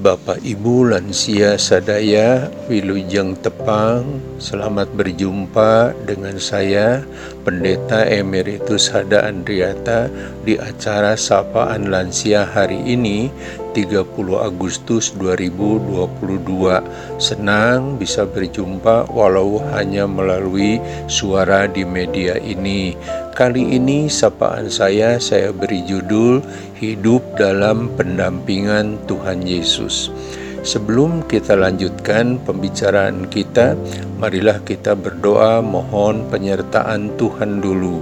Bapak Ibu lansia sadaya Wilujeng Tepang Selamat berjumpa dengan saya Pendeta Emeritus Hada Andriata Di acara Sapaan Lansia hari ini 30 Agustus 2022 Senang bisa berjumpa walau hanya melalui suara di media ini Kali ini sapaan saya saya beri judul Hidup dalam pendampingan Tuhan Yesus. Sebelum kita lanjutkan pembicaraan kita, marilah kita berdoa mohon penyertaan Tuhan dulu.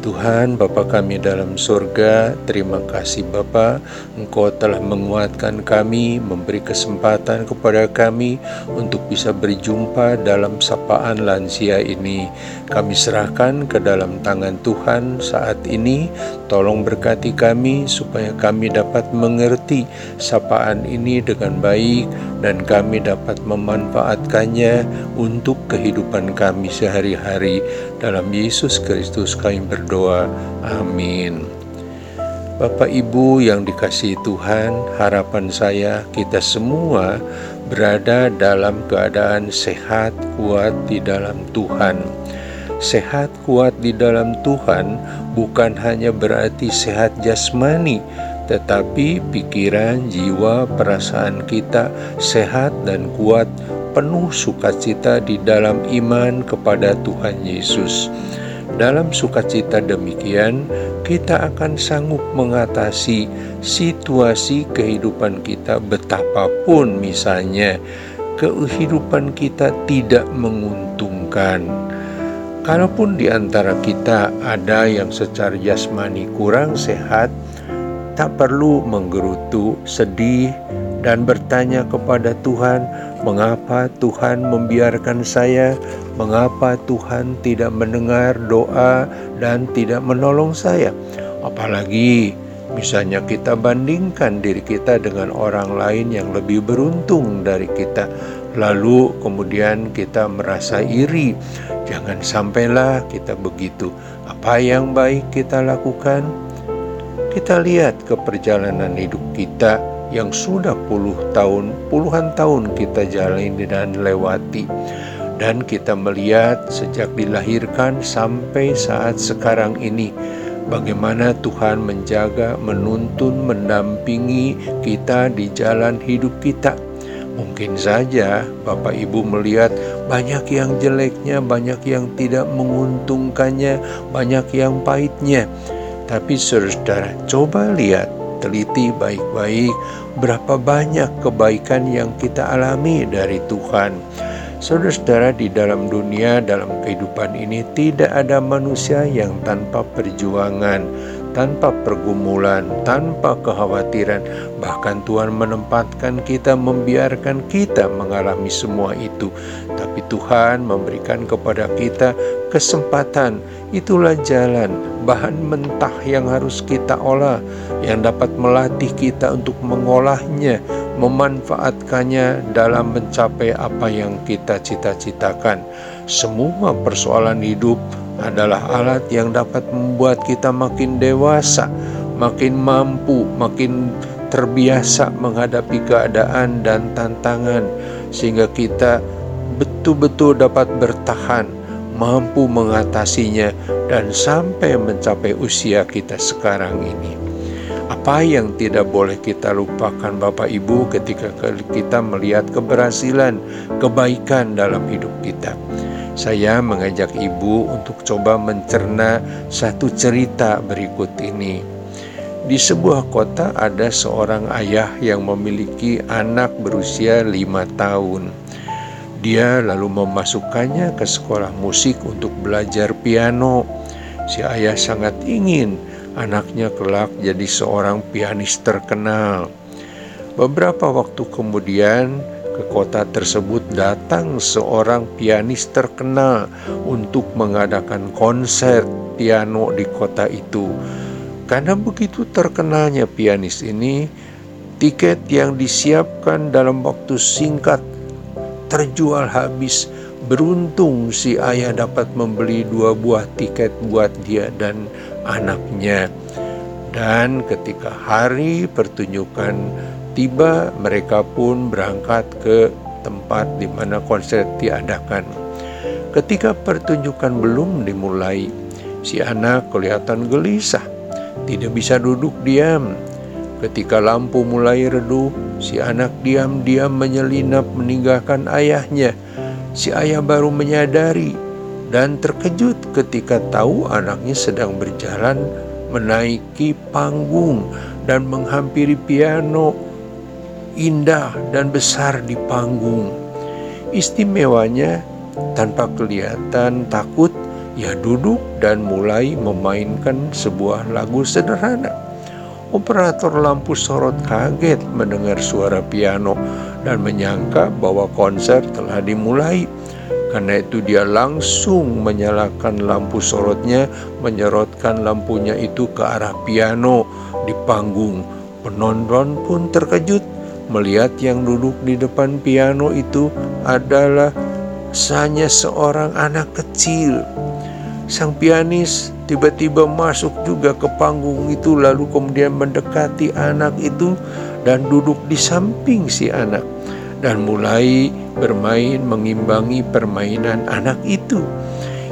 Tuhan Bapa kami dalam surga, terima kasih Bapa, Engkau telah menguatkan kami, memberi kesempatan kepada kami untuk bisa berjumpa dalam sapaan lansia ini. Kami serahkan ke dalam tangan Tuhan saat ini, tolong berkati kami supaya kami dapat mengerti sapaan ini dengan baik dan kami dapat memanfaatkannya untuk kehidupan kami sehari-hari. Dalam Yesus Kristus kami berdoa. Amin. Bapak Ibu yang dikasihi Tuhan, harapan saya kita semua berada dalam keadaan sehat kuat di dalam Tuhan. Sehat kuat di dalam Tuhan bukan hanya berarti sehat jasmani, tetapi pikiran, jiwa, perasaan kita sehat dan kuat penuh sukacita di dalam iman kepada Tuhan Yesus. Dalam sukacita demikian, kita akan sanggup mengatasi situasi kehidupan kita betapapun misalnya kehidupan kita tidak menguntungkan. Kalaupun di antara kita ada yang secara jasmani kurang sehat, tak perlu menggerutu, sedih, dan bertanya kepada Tuhan, "Mengapa Tuhan membiarkan saya? Mengapa Tuhan tidak mendengar doa dan tidak menolong saya?" Apalagi misalnya kita bandingkan diri kita dengan orang lain yang lebih beruntung dari kita, lalu kemudian kita merasa iri. Jangan sampailah kita begitu. Apa yang baik kita lakukan? Kita lihat ke perjalanan hidup kita yang sudah puluh tahun, puluhan tahun kita jalani dan lewati. Dan kita melihat sejak dilahirkan sampai saat sekarang ini, bagaimana Tuhan menjaga, menuntun, mendampingi kita di jalan hidup kita. Mungkin saja Bapak Ibu melihat banyak yang jeleknya, banyak yang tidak menguntungkannya, banyak yang pahitnya. Tapi saudara, coba lihat teliti baik-baik berapa banyak kebaikan yang kita alami dari Tuhan. Saudara-saudara, di dalam dunia, dalam kehidupan ini, tidak ada manusia yang tanpa perjuangan, tanpa pergumulan, tanpa kekhawatiran. Bahkan Tuhan menempatkan kita, membiarkan kita mengalami semua itu. Tapi Tuhan memberikan kepada kita kesempatan, itulah jalan, bahan mentah yang harus kita olah, yang dapat melatih kita untuk mengolahnya, memanfaatkannya dalam mencapai apa yang kita cita-citakan. Semua persoalan hidup adalah alat yang dapat membuat kita makin dewasa, makin mampu, makin terbiasa menghadapi keadaan dan tantangan, sehingga kita betul-betul dapat bertahan, mampu mengatasinya, dan sampai mencapai usia kita sekarang ini. Apa yang tidak boleh kita lupakan Bapak Ibu ketika kita melihat keberhasilan, kebaikan dalam hidup kita. Saya mengajak Ibu untuk coba mencerna satu cerita berikut ini. Di sebuah kota ada seorang ayah yang memiliki anak berusia lima tahun. Dia lalu memasukkannya ke sekolah musik untuk belajar piano. Si ayah sangat ingin anaknya kelak jadi seorang pianis terkenal. Beberapa waktu kemudian, ke kota tersebut datang seorang pianis terkenal untuk mengadakan konser piano di kota itu. Karena begitu terkenalnya pianis ini, tiket yang disiapkan dalam waktu singkat terjual habis. Beruntung si ayah dapat membeli dua buah tiket buat dia dan anaknya. Dan ketika hari pertunjukan tiba, mereka pun berangkat ke tempat di mana konser diadakan. Ketika pertunjukan belum dimulai, si anak kelihatan gelisah, tidak bisa duduk diam. Ketika lampu mulai redup, si anak diam-diam menyelinap meninggalkan ayahnya. Si ayah baru menyadari dan terkejut ketika tahu anaknya sedang berjalan menaiki panggung dan menghampiri piano indah dan besar di panggung. Istimewanya, tanpa kelihatan takut, ia duduk dan mulai memainkan sebuah lagu sederhana. Operator lampu sorot kaget mendengar suara piano dan menyangka bahwa konser telah dimulai. Karena itu dia langsung menyalakan lampu sorotnya, menyerotkan lampunya itu ke arah piano di panggung. Penonton pun terkejut melihat yang duduk di depan piano itu adalah hanya seorang anak kecil. Sang pianis tiba-tiba masuk juga ke panggung itu lalu kemudian mendekati anak itu dan duduk di samping si anak dan mulai bermain mengimbangi permainan anak itu.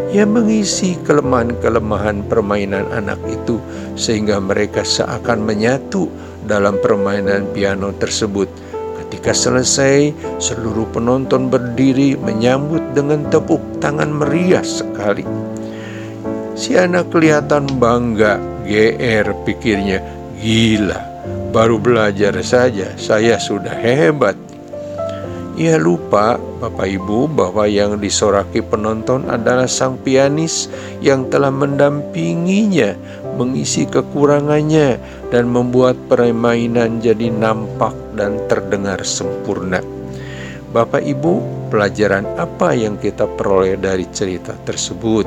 Ia mengisi kelemahan-kelemahan permainan anak itu sehingga mereka seakan menyatu dalam permainan piano tersebut. Ketika selesai, seluruh penonton berdiri menyambut dengan tepuk tangan meriah sekali. Si anak kelihatan bangga, GR pikirnya, gila, baru belajar saja, saya sudah hebat. Ia lupa, Bapak Ibu, bahwa yang disoraki penonton adalah sang pianis yang telah mendampinginya, mengisi kekurangannya, dan membuat permainan jadi nampak dan terdengar sempurna. Bapak Ibu, pelajaran apa yang kita peroleh dari cerita tersebut?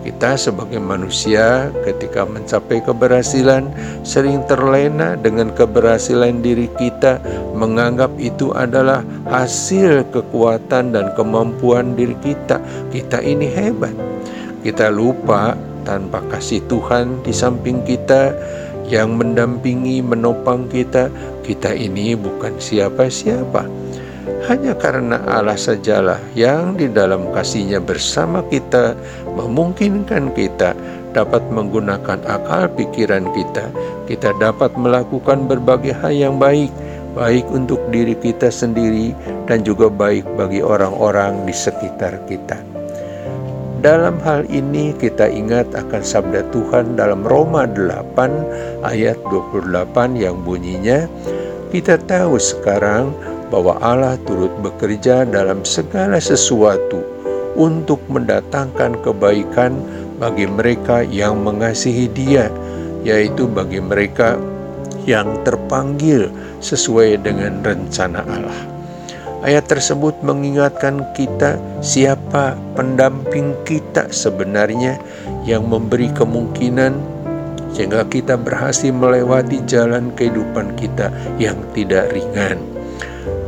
Kita sebagai manusia ketika mencapai keberhasilan sering terlena dengan keberhasilan diri kita menganggap itu adalah hasil kekuatan dan kemampuan diri kita. Kita ini hebat. Kita lupa tanpa kasih Tuhan di samping kita yang mendampingi menopang kita, kita ini bukan siapa-siapa hanya karena Allah sajalah yang di dalam kasihnya bersama kita memungkinkan kita dapat menggunakan akal pikiran kita. Kita dapat melakukan berbagai hal yang baik, baik untuk diri kita sendiri dan juga baik bagi orang-orang di sekitar kita. Dalam hal ini kita ingat akan sabda Tuhan dalam Roma 8 ayat 28 yang bunyinya, kita tahu sekarang bahwa Allah turut bekerja dalam segala sesuatu untuk mendatangkan kebaikan bagi mereka yang mengasihi Dia, yaitu bagi mereka yang terpanggil sesuai dengan rencana Allah. Ayat tersebut mengingatkan kita siapa pendamping kita sebenarnya yang memberi kemungkinan sehingga kita berhasil melewati jalan kehidupan kita yang tidak ringan.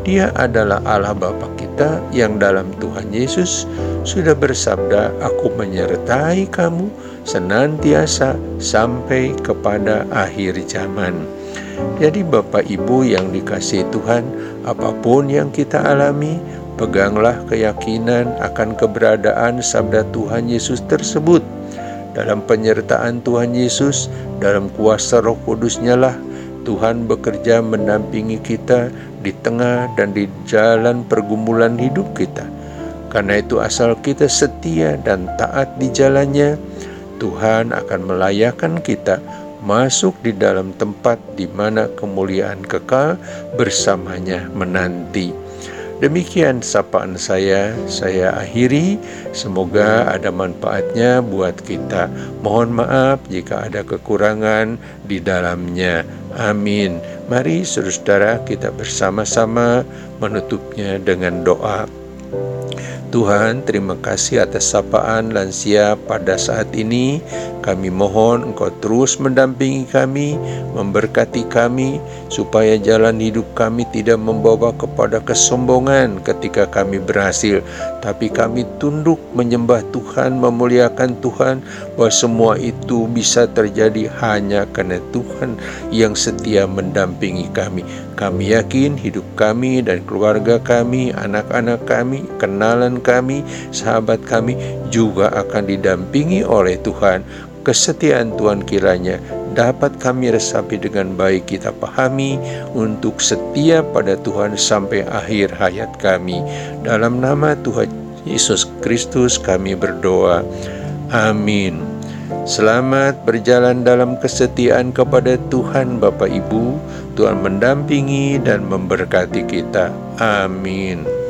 Dia adalah Allah Bapa kita yang dalam Tuhan Yesus sudah bersabda, Aku menyertai kamu senantiasa sampai kepada akhir zaman. Jadi Bapak Ibu yang dikasih Tuhan, apa pun yang kita alami, peganglah keyakinan akan keberadaan sabda Tuhan Yesus tersebut. Dalam penyertaan Tuhan Yesus, dalam kuasa roh kudusnya lah, Tuhan bekerja mendampingi kita di tengah dan di jalan pergumulan hidup kita. Karena itu asal kita setia dan taat di jalannya, Tuhan akan melayakan kita masuk di dalam tempat di mana kemuliaan kekal bersamanya menanti. Demikian sapaan saya, saya akhiri. Semoga ada manfaatnya buat kita. Mohon maaf jika ada kekurangan di dalamnya. Amin. Mari saudara-saudara kita bersama-sama menutupnya dengan doa. Tuhan, terima kasih atas sapaan lansia pada saat ini. Kami mohon Engkau terus mendampingi kami, memberkati kami, supaya jalan hidup kami tidak membawa kepada kesombongan ketika kami berhasil, tapi kami tunduk menyembah Tuhan, memuliakan Tuhan, bahwa semua itu bisa terjadi hanya karena Tuhan yang setia mendampingi kami. Kami yakin hidup kami dan keluarga kami, anak-anak kami, kenalan kami, sahabat kami juga akan didampingi oleh Tuhan. Kesetiaan Tuhan kiranya dapat kami resapi dengan baik kita pahami untuk setia pada Tuhan sampai akhir hayat kami. Dalam nama Tuhan Yesus Kristus kami berdoa. Amin. Selamat berjalan dalam kesetiaan kepada Tuhan Bapak Ibu. Tuhan mendampingi dan memberkati kita. Amin.